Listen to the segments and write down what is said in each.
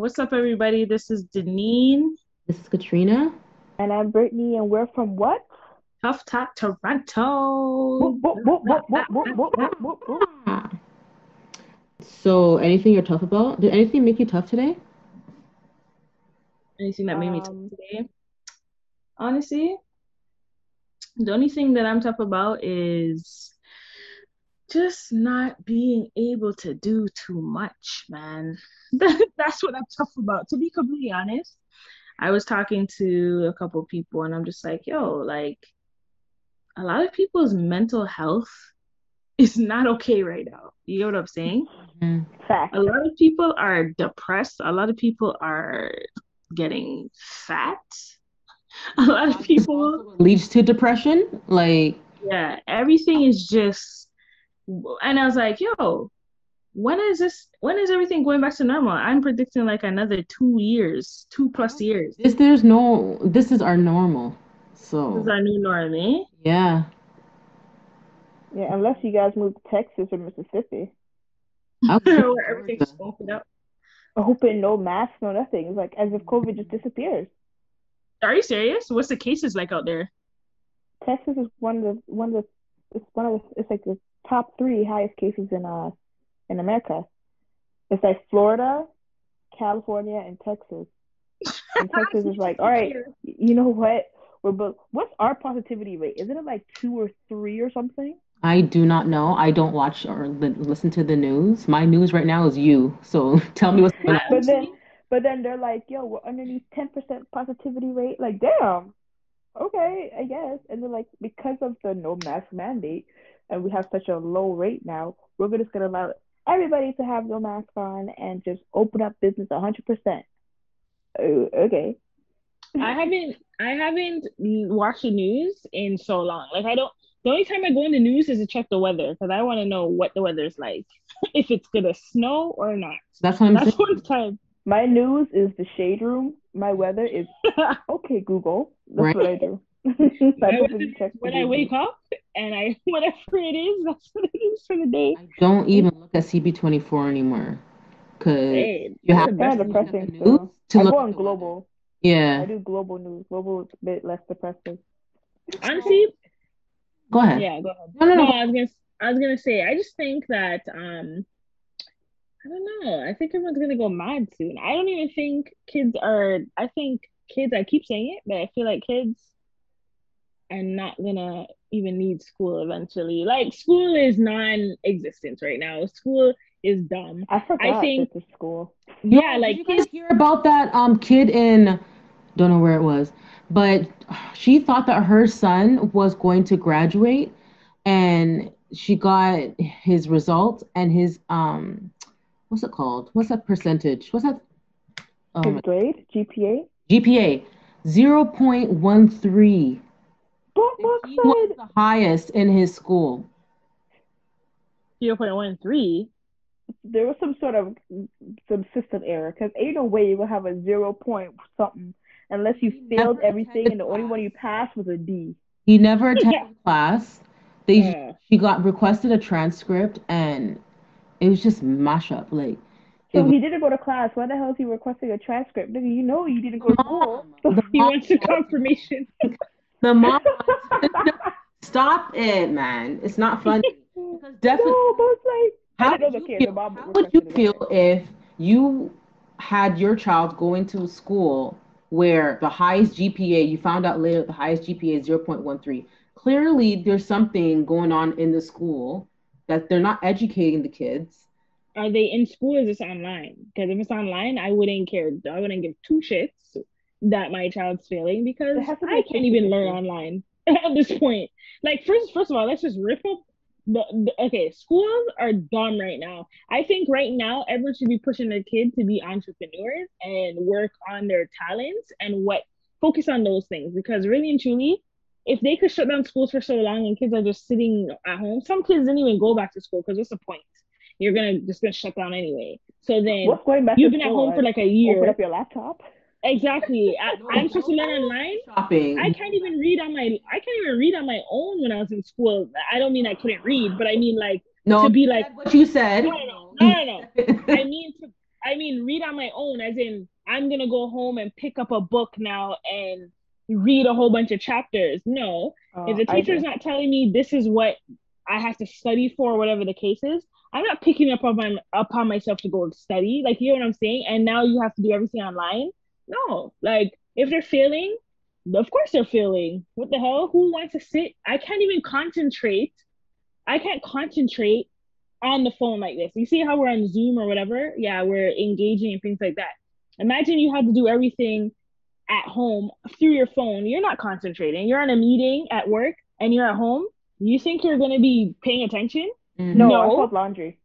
What's up, everybody? This is Deneen. This is Katrina. And I'm Brittany, and we're from what? Tough Talk Toronto. So, anything you're tough about? Did anything make you tough today? Anything that made me tough um, today? Honestly, the only thing that I'm tough about is just not being able to do too much, man. That's what I'm tough about. To be completely honest, I was talking to a couple of people and I'm just like, yo, like a lot of people's mental health is not okay right now. You know what I'm saying? Mm-hmm. A lot of people are depressed. A lot of people are getting fat. A lot of people leads to depression. Like yeah, everything is just and I was like, yo, when is this when is everything going back to normal? I'm predicting like another two years, two plus years. This there's no this is our normal. So this is our new norm, eh? Yeah. Yeah, unless you guys move to Texas or Mississippi. Where everything's opened up. Open, no mask, no nothing. It's like as if COVID just disappears. Are you serious? What's the cases like out there? Texas is one of the one of the it's one of the it's like the top three highest cases in uh in America. It's like Florida, California, and Texas. And Texas is like, all right, you know what? We're both. What's our positivity rate? Isn't it like two or three or something? I do not know. I don't watch or listen to the news. My news right now is you. So tell me what's going on. But then, but then they're like, yo, we're underneath ten percent positivity rate. Like, damn. Okay, I guess. And they're like, because of the no mask mandate, and we have such a low rate now, we're just gonna allow everybody to have no mask on and just open up business hundred percent. Oh, okay. I haven't I haven't watched the news in so long. Like I don't the only time I go in the news is to check the weather because I want to know what the weather is like, if it's gonna snow or not. That's what I'm That's saying. one time. My news is the shade room. My weather is okay. Google. That's Right. what I do. I My open weather- and check when I wake up and I whatever it is, that's what it is for the day. I don't even look at CP24 anymore. Cause Hey, you have It's to kind look of the depressing. news So to I look go on the weather. global. Yeah. I do global news. Global is a bit less depressive. honestly, Go ahead. yeah, go ahead. No, no, No, no. I was gonna I was gonna say I just think that um I don't know. I think everyone's gonna go mad soon. I don't even think kids are I think kids I keep saying it, but I feel like kids are not gonna even need school eventually. Like school is non existent right now. School is dumb. I forgot think- this is school. Yeah, Yo, like did you guys hear about that um kid in don't know where it was, but she thought that her son was going to graduate and she got his results and his um what's it called? What's that percentage? What's that His um grade, GPA. GPA 0.13. What And book He was the highest in his school. zero point one three. There was some sort of some system error because ain't no way you will have a zero point something unless you He failed everything and the only one you passed was a D. He never attended class. They Yeah. she got requested a transcript and it was just mash up like So he didn't go to class. Why the hell is he requesting a transcript? Nigga, you know you didn't go to school. Mom, the He mom- wants a confirmation. the mom stop it man it's not funny because definitely No, but like how would you the kid. The feel, how would you feel if you had your child going to a school where the highest GPA you found out later the highest GPA is 0.13 clearly there's something going on in the school that they're not educating the kids Are they in school or is this online? Because if it's online, I wouldn't care. I wouldn't give two shits that my child's failing because There has to be I can't even learn online at this point. Like first, first of all, let's just rip up. The, the, okay, schools are dumb right now. I think right now everyone should be pushing their kid to be entrepreneurs and work on their talents and what focus on those things because really and truly, if they could shut down schools for so long and kids are just sitting at home, some kids didn't even go back to school because what's the point? You're gonna just gonna shut down anyway. So then What's going back you've been at home for like a year. Open up your laptop. Exactly. I, I'm supposed to learn online. shopping I can't even read on my I can't even read on my own when I was in school. I don't mean I couldn't read, but I mean like no to be like- what you said no no no no no. no. I mean to I mean read on my own, as in I'm gonna go home and pick up a book now and read a whole bunch of chapters. No, Uh, if the teacher's not telling me this is what I have to study for, whatever the case is, I'm not picking up on my, upon myself to go study. Like you know what I'm saying? And now you have to do everything online. No, like if they're failing, of course they're failing. What the hell? Who wants to sit? I can't even concentrate. I can't concentrate on the phone like this. You see how we're on Zoom or whatever? Yeah, we're engaging and things like that. Imagine you had to do everything at home through your phone. You're not concentrating. You're on a meeting at work and you're at home. You think you're going to be paying attention? Mhm. No, No. I fold laundry.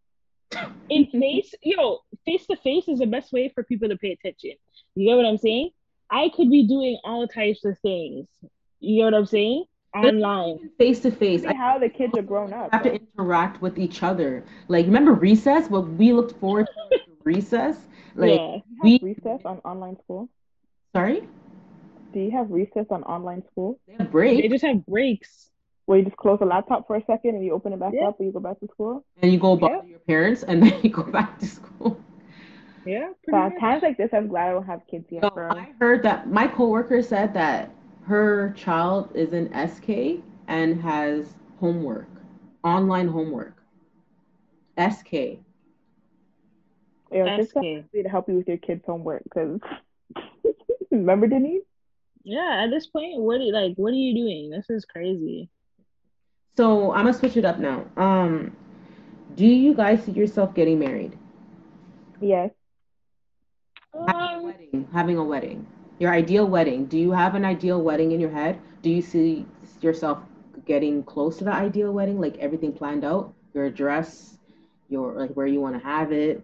In face, yo, face to face is the best way for people to pay attention. You get what I'm saying? I could be doing all types of things. You know what I'm saying? Online. Face to face. How the kids are grown up. have to interact with each other. Like remember recess? What we looked forward to recess? Like yeah. Do you have we recess on online school? sorry? Do you have recess on online school? They have They just have breaks. Where you just close the laptop for a second and you open it back Yeah. up when you go back to school? and you go bother Yeah. your parents and then you go back to school. Yeah. So pretty at times like this, I'm glad I don't have kids yet, So bro. I heard that my coworker said that her child is in SK and has homework, online homework. SK. Yo, this SK. to help you with your kids' homework because remember Denise? Yeah, at this point, what are you like? What are you doing? This is crazy. So I'm gonna switch it up now. Um, do you guys see yourself getting married? Yes. Having a wedding, having a wedding. Your ideal wedding. Do you have an ideal wedding in your head? Do you see yourself getting close to the ideal wedding? Like everything planned out? Your dress, your like where you want to have it?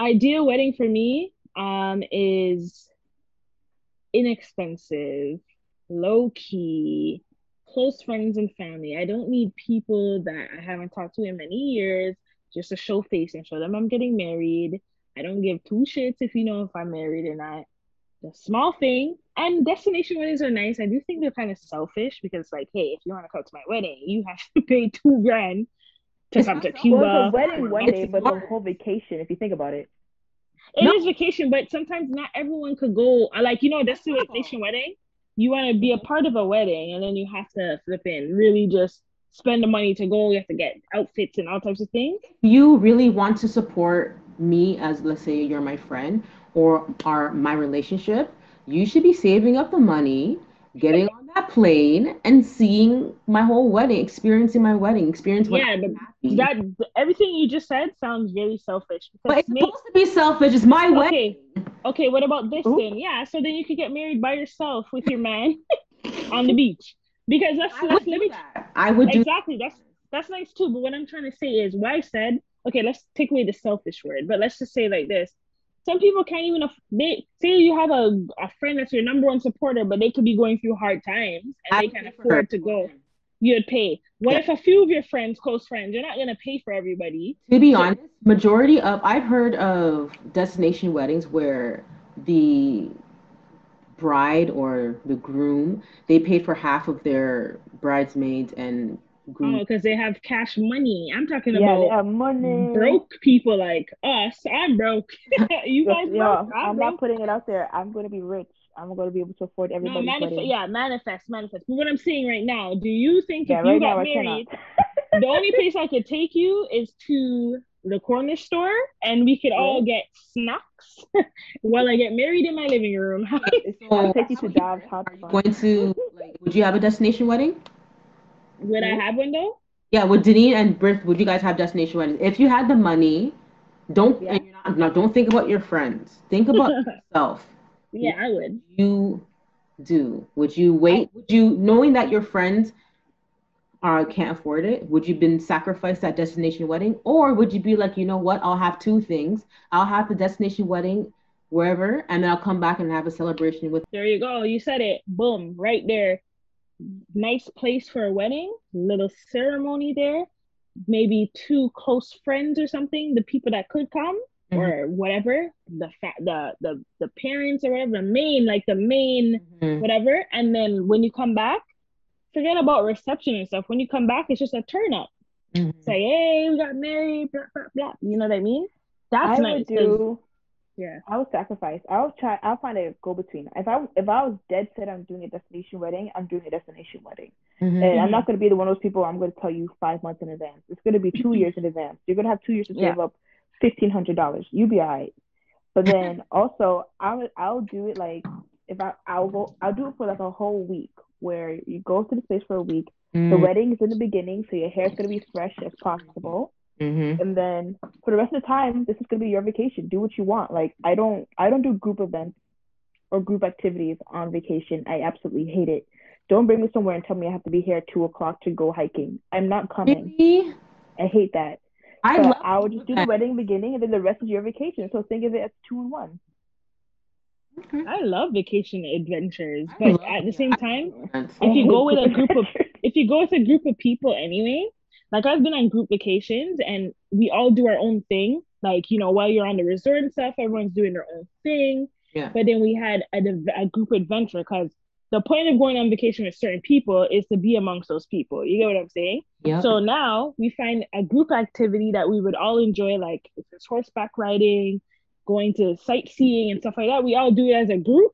ideal wedding for me um is inexpensive, low key, close friends and family. I don't need people that I haven't talked to in many years just to show face and show them I'm getting married. I don't give two shits if you know if I'm married or not. The small thing and destination weddings are nice. I do think they're kind of selfish because, like, hey, if you want to come to my wedding, you have to pay two grand to It's come not to. Cuba. Well, it's a wedding one day, but the smart. whole vacation, if you think about it. It No. is vacation, but sometimes not everyone could go. Like, you know, destination wedding, you want to be a part of a wedding, and then you have to flip in, really just spend the money to go. You have to get outfits and all types of things. you really want to support me as let's say you're my friend or our my relationship you should be saving up the money getting on that plane and seeing my whole wedding experiencing my wedding experience when Yeah, but. That everything you just said sounds very selfish. but it's supposed to be selfish it's my Okay. wedding okay, what about this Ooh. then? Yeah, so then you could get married by yourself with your man on the beach because that's I that's do let me that. I would do exactly that's that's nice too but what i'm trying to say is wife said okay let's take away the selfish word but let's just say like this some people can't even aff- they say you have a, a friend that's your number one supporter but they could be going through hard times and I they can't for her. afford to go you'd pay what Yeah. if a few of your friends close friends you're not going to pay for everybody To be honest, majority of I've heard of destination weddings where the bride or the groom they paid for half of their bridesmaids and groom. Oh because they have cash money i'm talking Yeah, they about have money. broke people like us i'm broke you guys Yo, broke i'm I'm broke not putting it out there. I'm gonna be rich. I'm gonna be able to afford No, everybody's manifest. Yeah, manifest, manifest. But what I'm saying right now, do you think Yeah, if you right got married, the only place I could take you is to the corner store, and we could all get snacks while I get married in my living room? I'll take you to Dobbs Hot Are you going to like? Would you have a destination wedding? Would I mm-hmm. have one though? Yeah, would Deneen and Britt, would you guys have destination weddings? If you had the money, don't Yeah. and you're not, no, don't think about your friends. Think about yourself. yeah, I would. You do. Would you wait? Oh. Would you knowing that your friends are can't afford it? Would you been sacrifice that destination wedding, or would you be like, you know what? I'll have two things. I'll have the destination wedding wherever, and then I'll come back and have a celebration with. There you go. You said it. Boom, right there. Nice place for a wedding. Little ceremony there. Maybe two close friends or something. The people that could come. Mhm. or whatever the fa- the the the parents or whatever the main like the main Mhm. whatever and then when you come back forget about reception and stuff when you come back it's just a turn up Mhm. say hey we got married blah blah blah you know what I mean That's I nice. would do. Yeah. I would sacrifice. I'll try. I'll find a go between. If I if I was dead set on doing a destination wedding, I'm doing a destination wedding, Mhm. and I'm not going to be the one of those people. I'm going to tell you five months in advance. It's going to be two years in advance. You're going to have two years to Yeah. save up fifteen hundred dollars. You be alright. But then also, I would I'll do it like if I I'll go I'll do it for like a whole week where you go to the place for a week. The Mm, wedding is in the beginning, so your hair's going to be fresh as possible. Mhm. and then for the rest of the time this is going to be your vacation. Do what you want. Like i don't i don't do group events or group activities on vacation. I absolutely hate it. Don't bring me somewhere and tell me i have to be here at two o'clock to go hiking. I'm not coming. Maybe i hate that. I so love i would just do the wedding beginning and then the rest is your vacation. So think of it as two and one. Okay. I love vacation adventures, I but at the same time, if you go with a group group of if you go with a group of people anyway, like I've been on group vacations and we all do our own thing. Like, you know, while you're on the resort and stuff, everyone's doing their own thing. Yeah. But then we had a, a group adventure because the point of going on vacation with certain people is to be amongst those people. You get what I'm saying? Yep. So now we find a group activity that we would all enjoy, like if it's horseback riding, going to sightseeing and stuff like that. We all do it as a group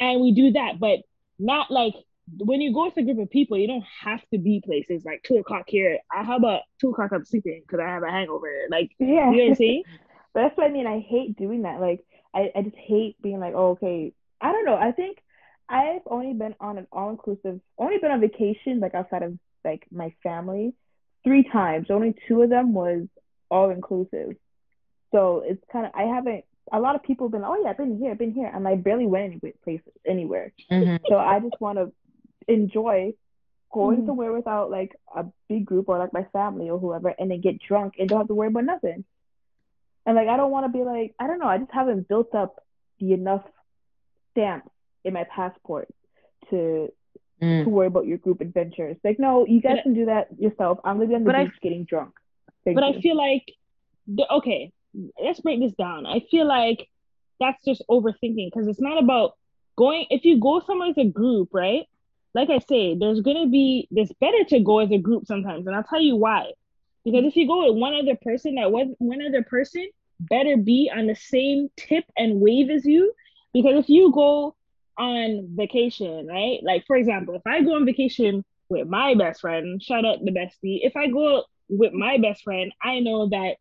and we do that, but not like when you go with a group of people, you don't have to be places like two o'clock here. I how about two o'clock I'm sleeping because I have a hangover. Like yeah you know what I'm saying? But that's what I mean. I hate doing that. Like, I, I just hate being like, oh, okay. I don't know. I think I've only been on an all inclusive, only been on vacation, like outside of like my family, three times. Only two of them was all inclusive. So it's kind of, I haven't, a lot of people have been, oh, yeah, I've been here, I've been here. And I barely went any places, anywhere. Mhm. So I just want to enjoy going Mhm. somewhere without like a big group or like my family or whoever and then get drunk and don't have to worry about nothing. And like I don't want to be like I don't know, I just haven't built up the enough stamps in my passport to Mm. to worry about your group adventures. Like no, you guys But- can do that yourself. I'm gonna be on the But I- beach getting drunk. Thank But I feel like the, okay, let's break this down. I feel like that's just overthinking because it's not about going if you go somewhere as a group, right? Like I say, there's gonna be it's better to go as a group sometimes, and I'll tell you why. Because if you go with one other person, that one one other person better be on the same tip and wave as you. Because if you go on vacation, right? Like for example, if I go on vacation with my best friend, shout out the bestie. If I go with my best friend, I know that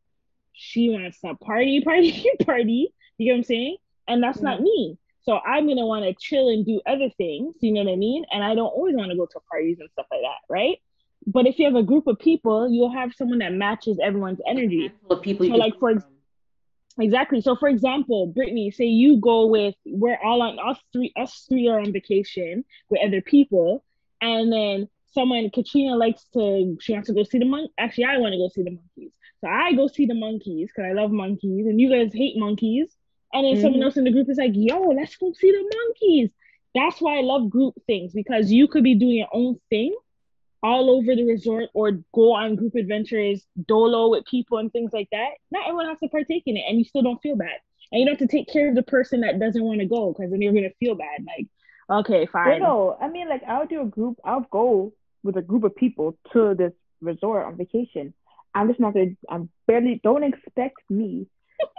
she wants to party, party, party. You get what I'm saying? And that's not mm. me. So I'm gonna want to chill and do other things. You know what I mean? And I don't always want to go to parties and stuff like that, right? But if you have a group of people, you'll have someone that matches everyone's energy. Of people So, like, for. Exactly. So for example, Brittany, say you go with we're all on us three us three are on vacation with other people, and then someone Katrina likes to she wants to go see the monk. Actually, I want to go see the monkeys. So I go see the monkeys because I love monkeys, and you guys hate monkeys. And then someone Mhm. else in the group is like, "Yo, let's go see the monkeys." That's why I love group things because you could be doing your own thing all over the resort or go on group adventures dolo with people and things like that. Not everyone has to partake in it and you still don't feel bad. And you don't have to take care of the person that doesn't want to go because then you're gonna feel bad. Like, okay, Well, fine. no, I mean like I'll do a group. I'll go with a group of people to this resort on vacation. I'm just not gonna. I'm barely. Don't expect me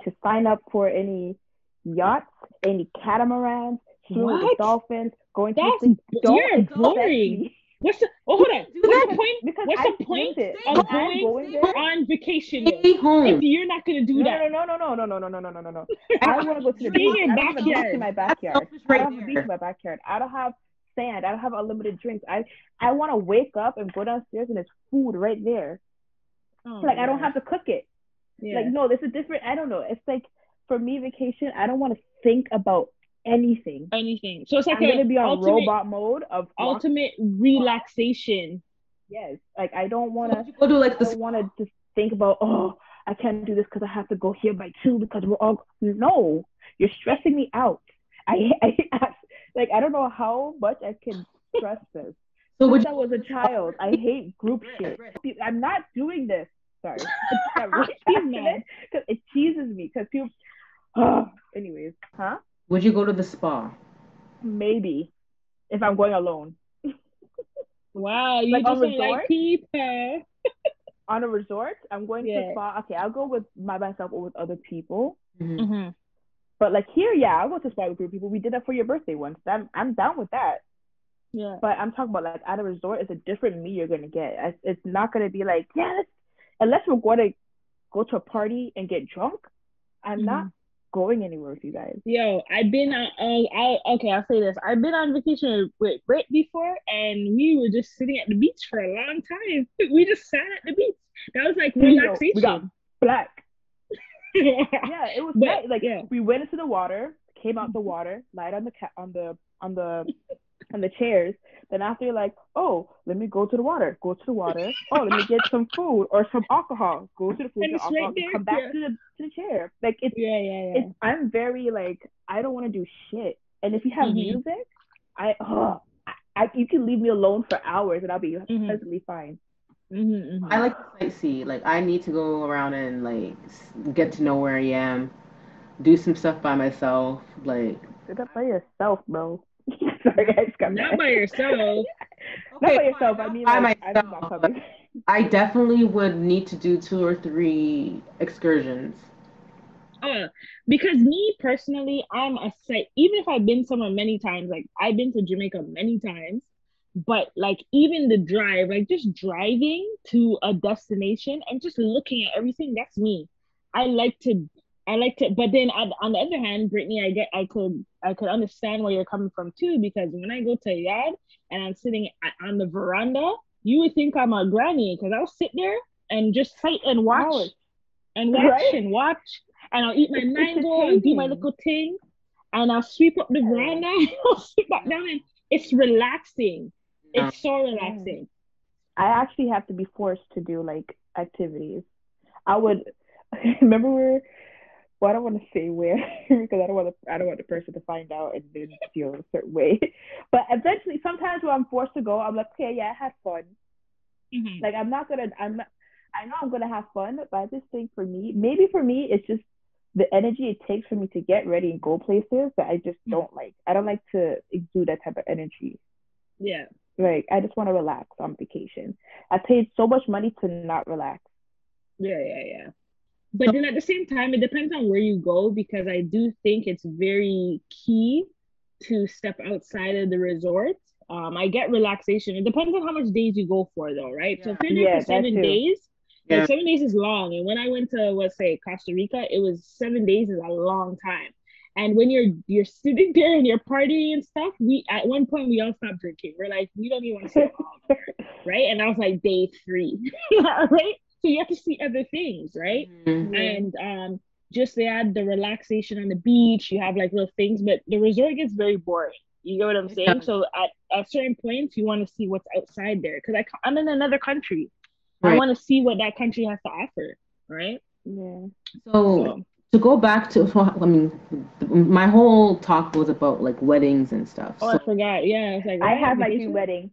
to sign up for any yachts, any catamarans, swimming with dolphins, going to That's the Don't you're expect boring. What's the oh hold on. What's that the point Because what's I the point of going going there, on vacation Stay home. if you're not gonna do no, that? no, no, no, no, no, no, no, no, no, no, no, no. I want to go to the beach. your I don't have a beach backyard. in my backyard. I don't have a beach in my backyard. I don't have sand. I don't have unlimited drinks. I I want to wake up and go downstairs and there's food right there. Oh, Like I don't have to cook it. Yeah. Like no, this a different. I don't know. It's like for me, vacation. I don't want to think about anything. anything. So it's like I'm a gonna be on ultimate, robot mode of walk- ultimate relaxation. Yes, like I don't want to. You go to like I the don't want to just think about oh I can't do this because I have to go here by two because we're all no. You're stressing me out. I, I, I like I don't know how much I can stress this. so would Since I was a child, I hate group shit. I'm not doing this. Sorry, I'm really She's passionate mad. 'cause it teases me because people. Oh, anyways, huh? would you go to the spa? Maybe if I'm going alone. Wow, you Like just on don't like resort? people. on a resort, I'm going to Yeah. a spa. Okay, I'll go with by myself or with other people. Mhm. Mm-hmm. But like here, yeah, I'll go to a spa with a group of people. We did that for your birthday once. I'm I'm down with that. Yeah. But I'm talking about like at a resort, it's a different me you're gonna get. It's- It's not gonna be like yeah, let's, unless we're going to go to a party and get drunk. I'm not going anywhere with you guys. Yo, I've been on. Uh, I okay. I'll say this. I've been on vacation with Britt before, and we were just sitting at the beach for a long time. We just sat at the beach. That was like relaxation. we got black. yeah. It was But. Like yeah. we went into the water, came out the water, lied on the ca- on the on the on the chairs. Then after you're like, oh, let me go to the water. Go to the water. Oh, let me get some food or some alcohol. Go to the food, And get alcohol, right there, come back yeah. to the to the chair. Like it's Yeah, yeah, yeah. it's I'm very like I don't want to do shit. And if you have Mhm. music, I oh I, I you can leave me alone for hours and I'll be Mhm. perfectly fine. Mm-hmm, I like to sightsee. Like I need to go around and like get to know where I am, do some stuff by myself. Like Do that by yourself, bro. Sorry, I just got Not mad. by yourself. Not by yourself. fine, I mean, by like, I'm myself, not but coming. I definitely would need to do two or three excursions. Uh, because me personally, I'm a sight. Even if I've been somewhere many times, like I've been to Jamaica many times, but like even the drive, like just driving to a destination and just looking at everything, that's me. I like to, I like to. But then on, on the other hand, Brittany, I get, I could, I could understand where you're coming from too, because when I go to a yard and I'm sitting on the veranda, you would think I'm a granny because I'll sit there and just sit and watch Hours. and watch Right? and watch and I'll eat my mango and do my little thing and I'll sweep up the veranda and I'll sit back down and it's relaxing. It's so relaxing. I actually have to be forced to do like activities. I would remember where. Well, I don't want to say where because I don't want the, I don't want the person to find out and then feel a certain way. But eventually, sometimes when I'm forced to go, I'm like, okay, yeah, I had fun. Mhm. Like I'm not gonna, I'm not, I know I'm gonna have fun, but I just think for me, maybe for me, it's just the energy it takes for me to get ready and go places that I just Mm. don't like. I don't like to exude that type of energy. Yeah. Like I just want to relax on vacation. I paid so much money to not relax. Yeah, yeah, yeah. But then at the same time, it depends on where you go because I do think it's very key to step outside of the resort. Um, I get relaxation. It depends on how much days you go for, though, right? So if you're there Yeah, for seven days, Yeah. like seven days is long. And when I went to, let's say, Costa Rica, it was seven days is a long time. And when you're you're sitting there and you're partying and stuff, we at one point we all stopped drinking. We're like, we don't even want to sit home, right? And I was like, day three, right? So you have to see other things, right? Mhm. and um just they add the relaxation on the beach you have like little things but the resort gets very boring you get what i'm saying does. so at, at certain points you want to see what's outside there because i'm in another country i want to see what that country has to offer right Yeah. So so to go back to, I mean, my whole talk was about like weddings and stuff. oh i forgot yeah it's like I right, have my vacation? dream wedding.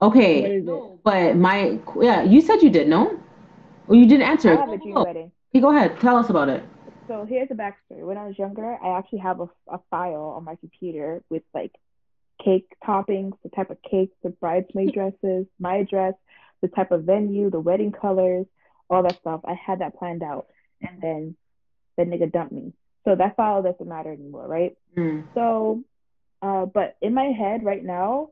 okay, What is it? no, but my, yeah, you said you did, no? Well, you didn't answer. I have a Go, dream go. wedding. Okay, go ahead. Tell us about it. So here's the backstory. When I was younger, I actually have a, a file on my computer with like cake toppings, the type of cakes, the bridesmaid dresses, my address, the type of venue, the wedding colors, all that stuff. I had that planned out. And then the nigga dumped me. So that file doesn't matter anymore, right? Mm. So, uh, but in my head right now,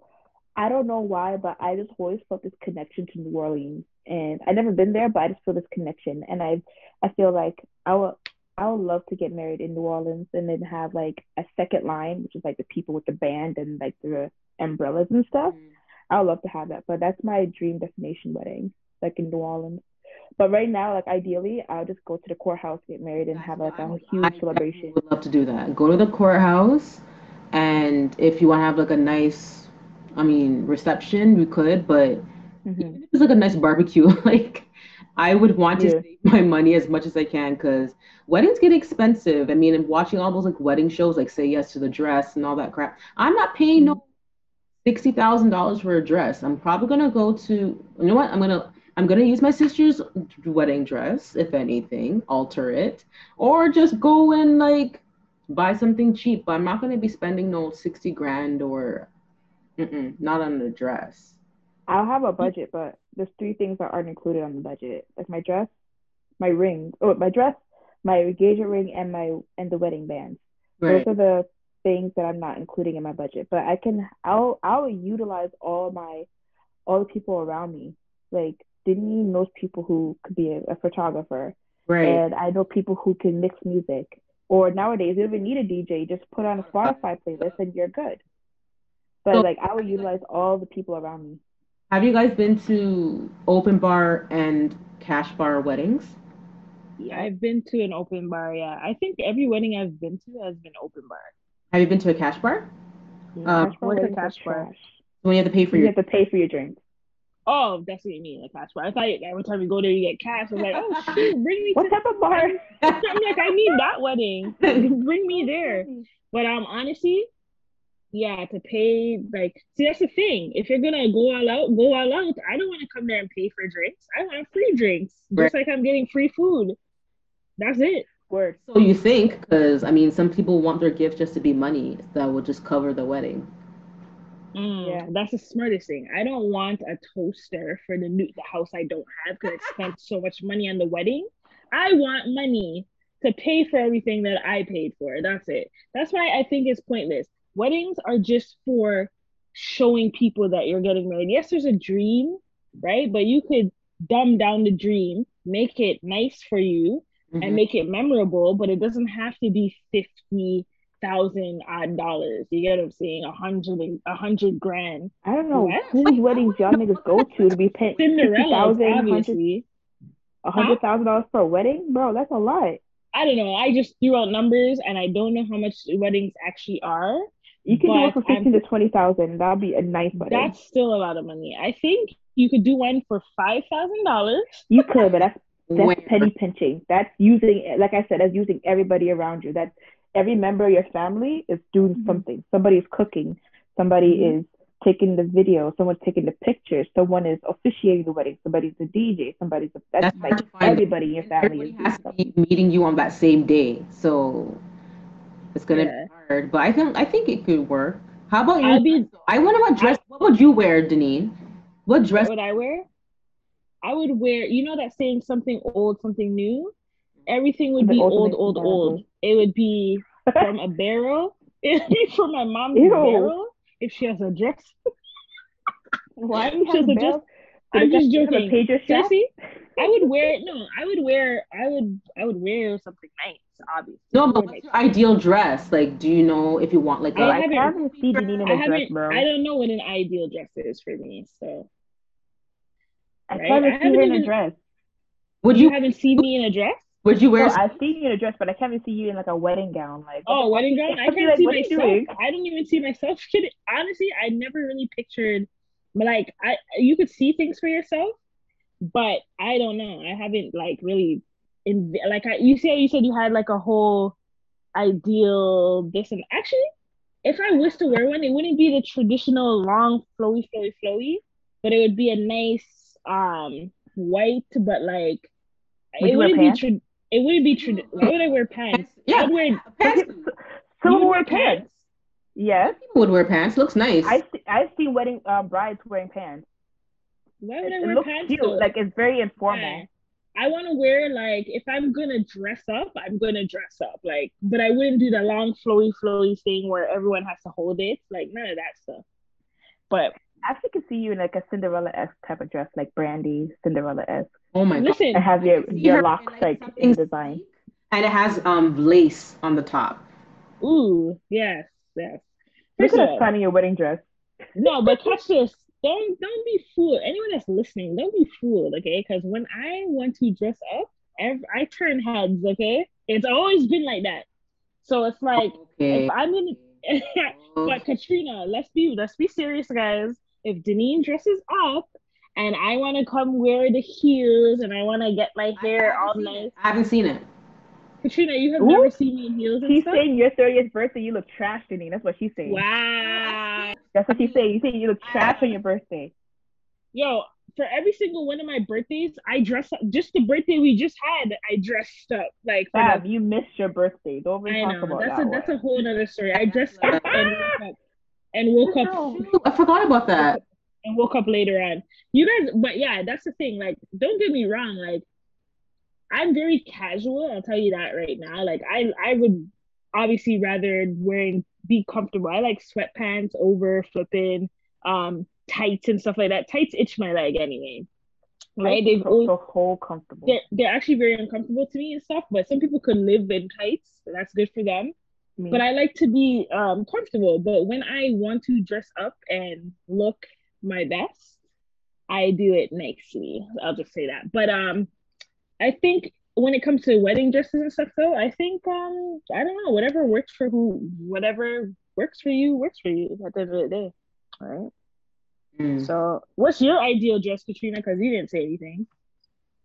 I don't know why, but I just always felt this connection to New Orleans, and I've never been there, but I just feel this connection, and I, I feel like I would, I would love to get married in New Orleans, and then have like a second line, which is like the people with the band and like the umbrellas and stuff. Mm. I would love to have that, but that's my dream destination wedding, like in New Orleans. But right now, like ideally, I'll just go to the courthouse, get married, and have like a I huge definitely celebration. would love to do that. Go to the courthouse, and if you want to have like a nice, I mean, reception, we could, but Mhm. if it's like a nice barbecue, like I would want to save my money as much as I can because weddings get expensive. I mean, I'm watching all those like wedding shows, like Say Yes to the Dress and all that crap, I'm not paying no sixty thousand dollars for a dress. I'm probably gonna go to, you know what? I'm gonna I'm gonna use my sister's wedding dress, if anything, alter it, or just go and like buy something cheap. But I'm not gonna be spending no sixty grand or, not on a dress. I'll have a mm. budget, but there's three things that aren't included on the budget. Like my dress, my ring, oh my dress, my engagement ring, and my and the wedding band. Right. Those are the things that I'm not including in my budget. But I can I'll I'll utilize all my all the people around me. Like Denny knows people who could be a, a photographer. Right. And I know people who can mix music. Or nowadays you don't even need a DJ, just put on a Spotify playlist and you're good. But like I would utilize all the people around me. Have you guys been to open bar and cash bar weddings? Yeah, I've been to an open bar. Yeah, I think every wedding I've been to has been open bar. Have you been to a cash bar? Um, Cash bar what's a cash bar? trash. When you have to pay for You your have to pay for your drinks. Oh, that's what you mean, a cash bar. I thought every time you go there, you get cash. I was like, oh shoot, bring me What to. type of bar? I'm like, I need that wedding. bring me there. But um, honestly, yeah, to pay like, see, that's the thing. If you're gonna go all out, go all out. I don't want to come there and pay for drinks. I want free drinks, just like I'm getting free food. That's it. Word. So you think, because I mean, some people want their gift just to be money that will just cover the wedding. Mm, Yeah. that's the smartest thing. I don't want a toaster for the new the house I don't have because I spent so much money on the wedding. I want money to pay for everything that I paid for. That's it. That's why I think it's pointless. Weddings are just for showing people that you're getting married. Yes, there's a dream, right? But you could dumb down the dream, make it nice for you, Mhm. and make it memorable, but it doesn't have to be fifty thousand odd dollars. You get what I'm saying? A hundred a hundred grand. I don't know What? whose weddings y'all niggas go to to be paying obviously. a hundred thousand dollars for a wedding, bro. That's a lot. I don't know. I just threw out numbers and I don't know how much weddings actually are. You can do it But for I'm- fifteen to twenty thousand. That'll be a nice wedding. That's still a lot of money. I think you could do one for five thousand dollars. You could, but that's that's penny pinching. That's using, like I said, that's using everybody around you. That's every member of your family is doing Mhm. something. Somebody is cooking. Somebody Mhm. is taking the video. Someone's taking the pictures. Someone is officiating the wedding. Somebody's the DJ. Somebody's the, that's, That's like everybody in your family Everybody is doing has to be meeting you on that same day, so it's gonna Yeah. be hard. But I think I think it could work. How about you? I'll be- I wonder what dress. What would you wear, Deneen? What dress? What would I wear? I would wear, you know that saying something old, something new? Everything would The be old old, makes old, me old. terrible. It would be from a barrel. It would be from my mom's Ew. barrel if she has a dress. Why do you have a- bells? I'm Did it just have a joking. pager strap? Seriously, I would wear no. I would wear. I would. I would wear something nice. Obviously. No, but what's like- your ideal dress? Like, do you know if you want like I a? I haven't- haven't seen Deneen in I a dress, haven't. bro. I don't know what an ideal dress is for me. So I right? haven't I seen her haven't in a dress. Would you you? haven't seen me in a dress. Would you No, wear? I've seen you in a dress, but I haven't seen you in like a wedding gown. Like, Oh, wedding gown. I can't like, see what are you myself. I don't even see myself. Honestly, I never really pictured. Like, I you could see things for yourself, but I don't know. I haven't like really in like I, you say you said you had like a whole ideal this and actually, if I was to wear one, it wouldn't be the traditional long flowy flowy flowy, but it would be a nice um white, but like Would it wouldn't be pants? trad. It wouldn't be trad. Why would I wear pants? I Yeah, would wear pants. Some you will wear pants. Yes, People would wear pants. Looks nice. I see, I've seen wedding um, brides wearing pants. Why would I It, wear looks pants? cute. though? Like it's very informal. Yeah. I want to wear like if I'm gonna dress up, I'm gonna dress up like, but I wouldn't do the long flowy flowy thing where everyone has to hold it. Like none of that stuff. But I actually could see you in like a Cinderella esque type of dress, like Brandy Cinderella esque. oh my god. listen, And have your See your her locks in, like something in design. And it has um lace on the top. ooh, yes, yes. Look First at of us your wedding dress. no, but catch this. Don't don't be fooled. Anyone that's listening, don't be fooled, okay? Because when I want to dress up, I turn heads, okay? It's always been like that. So it's like okay. if I'm in But Katrina, let's be let's be serious, guys. If Deneen dresses up and I want to come wear the heels and I want to get my hair all nice, I haven't seen it. Katrina, you have Ooh. never seen me in heels and She's stuff. saying your 30th birthday, you look trash, Denise. That's what she's saying. Wow, That's what she's saying. You say you look trash on your birthday. yo, for every single one of my birthdays, I dress up. Just the birthday we just had, I dressed up like Fab, the- you missed your birthday. Don't even I talk know about that's that a that's a whole other story. I dressed up and woke up and woke up. I forgot about that. and woke up later on. You guys, but yeah, that's the thing. Like, don't get me wrong. Like, I'm very casual. I'll tell you that right now. Like, I I would obviously rather wearing be comfortable. I like sweatpants over flipping um tights and stuff like that. Tights itch my leg anyway. Right? They've so, so comfortable. They're, they're actually very uncomfortable to me and stuff, but some people could live in tights. So that's good for them. Me. But I like to be um comfortable. But when I want to dress up and look my best, I do it nicely. I'll just say that. But um I think when it comes to wedding dresses and stuff though, I think um I don't know, whatever works for who whatever works for you works for you at the end of the day. All right. Mm. So what's your ideal dress, Katrina? Because you didn't say anything.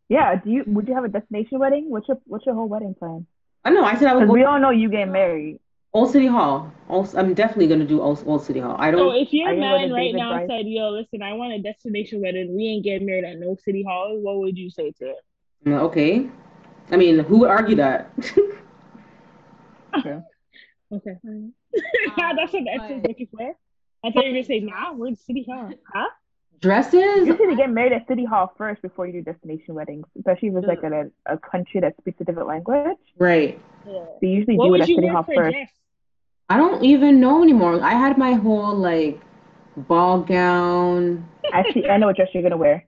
Yeah, do you would you have a destination wedding? What's your what's your whole wedding plan? I know. I said I would. we all know you get married. Old City Hall. Old, I'm definitely gonna do Old, Old City Hall. I don't. So if your man right now Price? said, "Yo, listen, I want a destination wedding. We ain't getting married at no City Hall," what would you say to it? Okay. I mean, who would argue that? okay. Okay. That's what the answer is looking for. I thought you were gonna say, "Nah, we're in City Hall." Huh? Dresses? You should get married at City Hall first before you do destination weddings, especially if it's like a, a country that speaks a different language. Right. Yeah. They usually what do it at City Hall first. I don't even know anymore. I had my whole like ball gown. Actually, I know what dress you're gonna wear.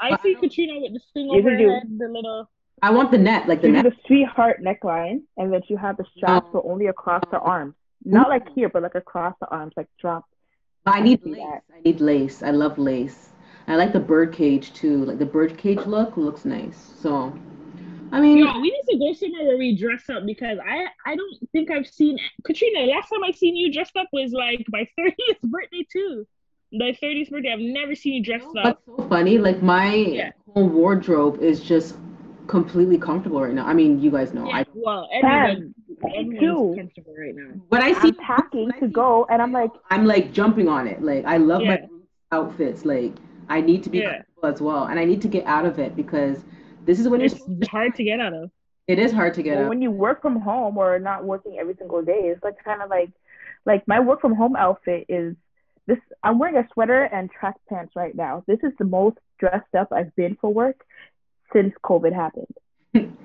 I see Katrina with the thing over her head, the little I want the net, like the net. the sweetheart neckline, and then you have the straps, oh. but only across the oh. arms. Not like here, but like across the arms, like drop. I need lace. That. I need lace. I love lace. I like the bird cage too. Like the bird cage look looks nice. So, I mean, yeah, we need to go somewhere where we dress up because I I don't think I've seen Katrina. Last time I seen you dressed up was like my thirtieth birthday too. The thirtieth birthday. I've never seen you dressed up. That's so funny? Like my yeah. whole wardrobe is just completely comfortable right now. I mean, you guys know. Yeah, I well, everyone, everyone's comfortable right now. When I see I'm packing to go, and I'm like, I'm like jumping on it. Like I love yeah. my outfits. Like I need to be yeah. comfortable as well, and I need to get out of it because this is when it's hard to get out of. It is hard to get well, out. When you work from home or not working every single day, it's like kind of like, like my work from home outfit is this. I'm wearing a sweater and track pants right now. This is the most dressed up I've been for work since COVID happened.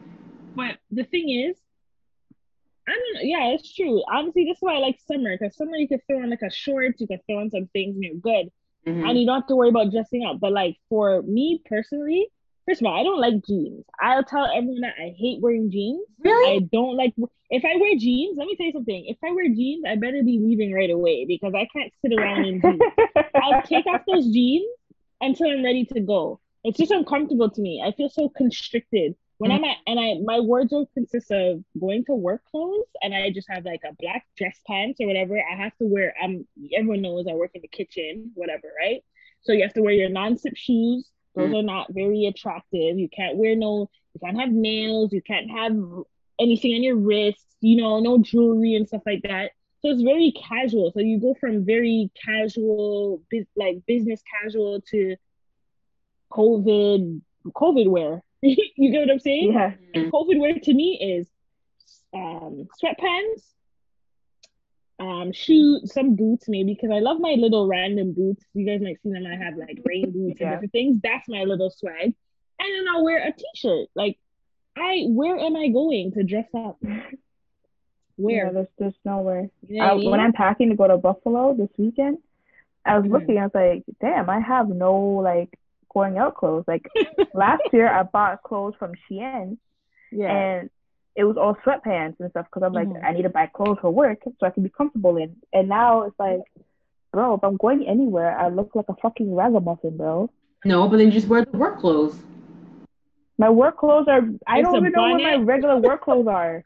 but the thing is, I don't know. Yeah, it's true. Honestly, that's why I like summer because summer you can throw on like a shorts, you can throw on some things and you're good. Mm-hmm. And you don't have to worry about dressing up. But like for me personally, first of all, I don't like jeans. I'll tell everyone that I hate wearing jeans. Really? I don't like if I wear jeans, let me tell you something. If I wear jeans, I better be leaving right away because I can't sit around in jeans. I'll take off those jeans until I'm ready to go it's just uncomfortable to me. I feel so constricted when. I'm at, and I my wardrobe consists of going to work clothes, and I just have like a black dress pants or whatever. I have to wear. Um, everyone knows I work in the kitchen, whatever, right? So you have to wear your non-slip shoes. Those mm-hmm. are not very attractive. You can't wear no. You can't have nails. You can't have anything on your wrists. You know, no jewelry and stuff like that. So it's very casual. So you go from very casual, like business casual to COVID COVID wear. you get what I'm saying? Yeah. And COVID wear to me is um, sweatpants, um, shoes, some boots maybe because I love my little random boots. You guys might see them. I have like rain boots yeah. and different things. That's my little swag. And then I'll wear a t-shirt. Like, I where am I going to dress up? Where? Yeah, there's there's nowhere. You know I, When I'm packing to go to Buffalo this weekend, I was mm-hmm. looking. I was like, damn, I have no like going out clothes. Like last year, I bought clothes from Shein, yeah. and it was all sweatpants and stuff because I'm like, mm-hmm. I need to buy clothes for work so I can be comfortable in. And now it's like, bro, if I'm going anywhere, I look like a fucking ragamuffin, bro. No, but then just wear the work clothes. My work clothes are. I don't even know what my regular work clothes are.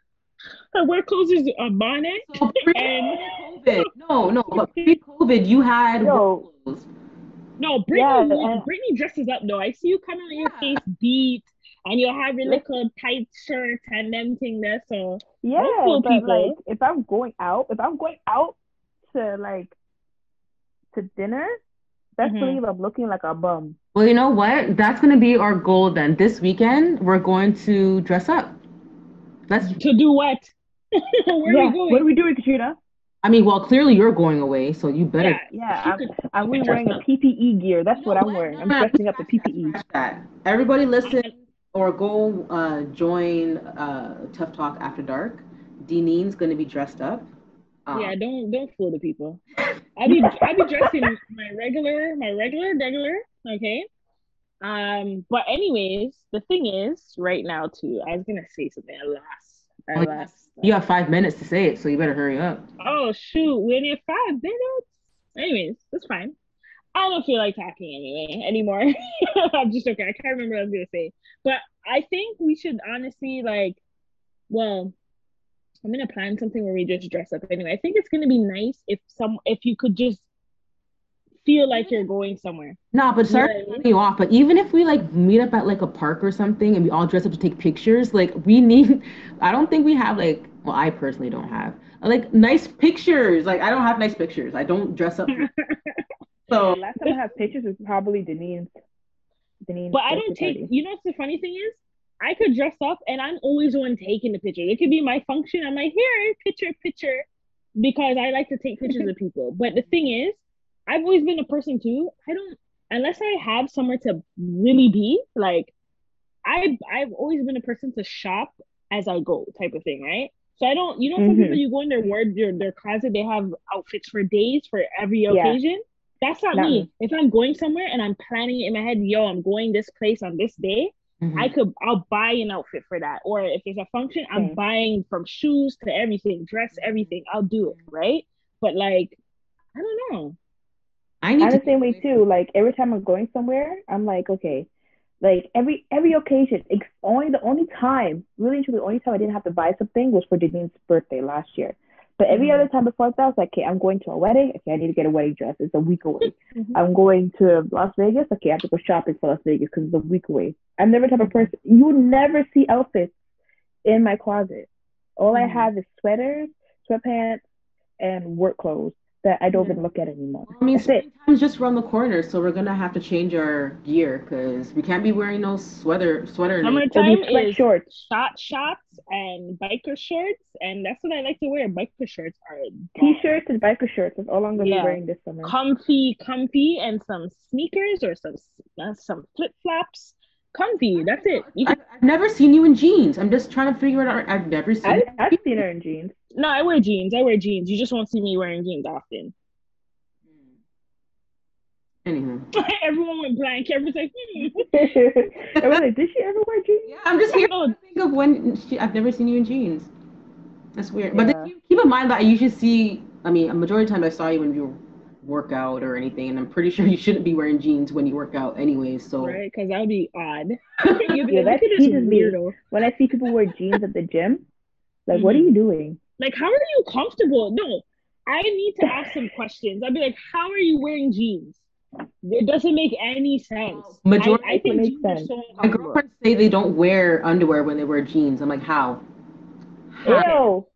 Her work clothes is a bonnet. So pre-COVID, no, no, but pre-COVID, you had Yo, work clothes. No, Brittany, yeah, Brittany dresses up though. I see you coming on your face beat and you'll have your little tight shirt and them thing there. So yeah, but people. like if I'm going out, if I'm going out to like to dinner, best mm-hmm. believe I'm looking like a bum. Well, you know what? That's gonna be our goal then. This weekend we're going to dress up. Let's to do what? Where yeah. are we going? What are we doing, Katrina? I mean, well, clearly you're going away, so you better. Yeah, Yeah, I'm, I'm wearing a. PPE gear. That's You what I'm wearing. I'm No, no, dressing up the PPE. that. Everybody listen or go uh, join uh, Tough Talk After Dark. Deneen's gonna be dressed up. Um, Yeah, don't don't fool the people. I be I be dressed in my regular my regular regular okay. Um, but anyways, the thing is, right now too, I was gonna say something. Alas, Oh, yeah. alas. You have five minutes to say it, so you better hurry up. Oh shoot, we only have five minutes. Anyways, that's fine. I don't feel like talking anyway anymore. I'm just okay. I can't remember what I was gonna say. But I think we should honestly like well, I'm gonna plan something where we just dress up anyway. I think it's gonna be nice if some if you could just feel like you're going somewhere. No, but sorry Yeah. you off, but even if we like meet up at like a park or something and we all dress up to take pictures, like we need, I don't think we have like, well, I personally don't have like nice pictures. Like I don't have nice pictures. I don't dress up. so The last time I have pictures was probably Deneen's. Deneen's But I don't take party. you know what's the funny thing is? I could dress up and I'm always the one taking the picture. It could be my function. I'm like, here, picture, picture, because I like to take pictures of people. But the thing is, I've always been a person too. I don't unless I have somewhere to really be, like I I've always been a person to shop as I go type of thing, right? So I don't you know some Mhm. people you go in their ward their their closet, they have outfits for days for every Yeah. occasion. That's not, Not me. me. If I'm going somewhere and I'm planning it in my head, yo, I'm going this place on this day, Mhm. I could I'll buy an outfit for that. Or if there's a function, I'm buying from shoes to everything, dress, everything. I'll do it, right? But like, I don't know. I need I'm to the same way too. Like every time I'm going somewhere, I'm like, okay, like every every occasion. It's only the only time, really, and truly, the only time I didn't have to buy something was for Deneen's birthday last year. But every Mhm. other time before that, I was like, okay, I'm going to a wedding. Okay, I need to get a wedding dress. It's a week away. Mhm. I'm going to Las Vegas. Okay, I have to go shopping for Las Vegas because it's a week away. I'm never the type of person. You never see outfits in my closet. All I Mhm. have is sweaters, sweatpants, and work clothes that I don't Yeah. even look at anymore. I mean, That's springtime's just around the corner, so we're gonna have to change our gear because we can't be wearing no sweater sweater. and- Summertime It'll be sweat is shorts. shot shots and biker shorts, and that's what I like to wear. Biker shorts are bomb. T-shirts and biker shirts. That's all I'm gonna Yeah. be wearing this summer. comfy, comfy, and some sneakers or some uh, some flip flops. Comfy. That's it. Can, I've never seen you in jeans. I'm just trying to figure it out. I've never seen. I, I've seen her in jeans. no, I wear jeans. I wear jeans. You just won't see me wearing jeans often. Anywho, Everyone went blank. Everyone's like, hmm. Was like, did she ever wear jeans? yeah, I'm just here No. to think of when she, I've never seen you in jeans. That's weird. But Yeah. then keep, in mind that I usually see. I mean, a majority of the time I saw you when you work out or anything, and I'm pretty sure you shouldn't be wearing jeans when you work out, anyways. So right? Because that would be odd. Yeah, like, that look teases me. weirdo. When I see people wear jeans at the gym, like, what are Mhm. you doing? Like, how are you comfortable? No, I need to ask some questions. I'd be like, how are you wearing jeans? It doesn't make any sense. Majority- I, I think It makes jeans are sense. so my uncomfortable. girlfriends say they don't wear underwear when they wear jeans. I'm like, how? How? Ew.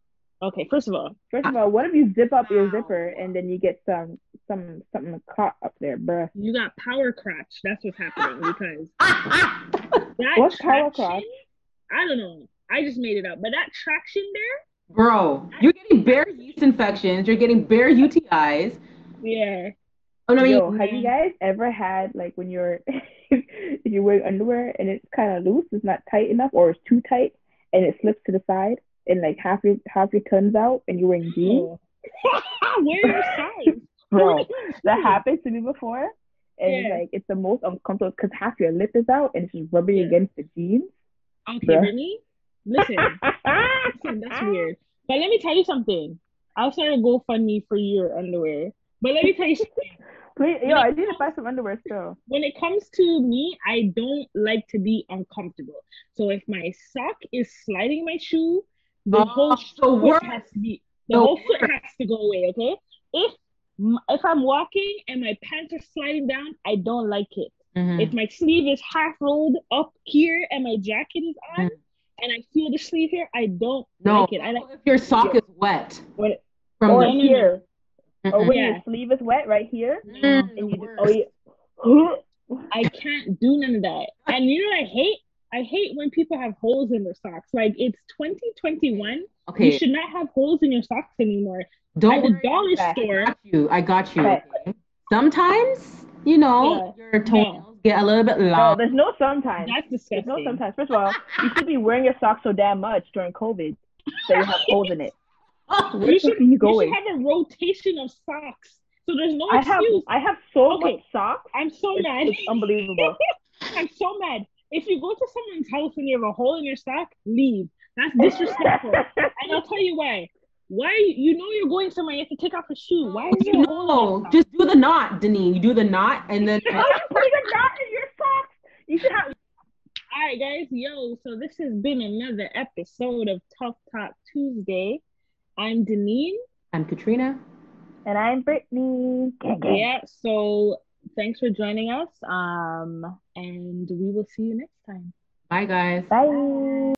Okay, first of all, First of all, what if you zip up your zipper and then you get some some something caught up there, bruh? you got power crotch. That's what's happening because Ah, that What's power crotch? I don't know. I just made it up, but that traction there, Bro, you're getting bare yeast infections. You're getting bare UTIs. yeah. Oh no, Yo, you, have you guys ever had like when you're if you're wearing underwear and it's kind of loose, it's not tight enough, or it's too tight and it slips to the side and like half your half your tongue's out and you're wearing jeans? Where your size? Bro, that happened to me before, and Yeah. like it's the most uncomfortable because half your lip is out and it's just rubbing Yeah. against the jeans. Okay, Bruh. Brittany, listen, listen, that's weird. But let me tell you something. I'll start a GoFundMe for your underwear. But let me tell you something. Please, When yo, I need to buy some underwear still. when it comes to me, I don't like to be uncomfortable. So if my sock is sliding my shoe, the Oh, whole the foot has to be the, The whole foot has to go away. Okay, if if I'm walking and my pants are sliding down, I don't like it. Mhm. If my sleeve is half rolled up here and my jacket is on, Mm. and I feel the sleeve here, I don't no, like it. I like if your sock is wet When from or the no, no. here, or Mhm. when Yeah. your sleeve is wet right here, Mm, and you just, oh yeah. I can't do none of that. And you know what I hate? I hate when people have holes in their socks. Like it's 2021 Okay. You should not have holes in your socks anymore. Don't At the dollar Okay. store, I got you. I got you. Okay. okay? Sometimes, you know, your toenails get a little bit No, there's no sometimes. that's disgusting. There's no sometimes. First of all, you should be wearing your socks so damn much during COVID that you have holes in it. Where You should, fuck are you you should have a rotation of socks. So there's no I have. I have so Okay. much socks. I'm so It's, mad. it's unbelievable. I'm so mad. If you go to someone's house and you have a hole in your sock, leave. That's disrespectful. and I'll tell you why. Why you know you're going somewhere, you have to take off a shoe. Why is there a hole in No, just do the knot, Denise. You do the knot and then How are you putting a knot in your socks? You should have. All right, guys. Yo, so this has been another episode of Tough Talk Tuesday. I'm Deneen. I'm Katrina. And I'm Brittany. Gang, gang. Yeah, so thanks for joining us. Um, and we will see you next time. Bye guys. Bye.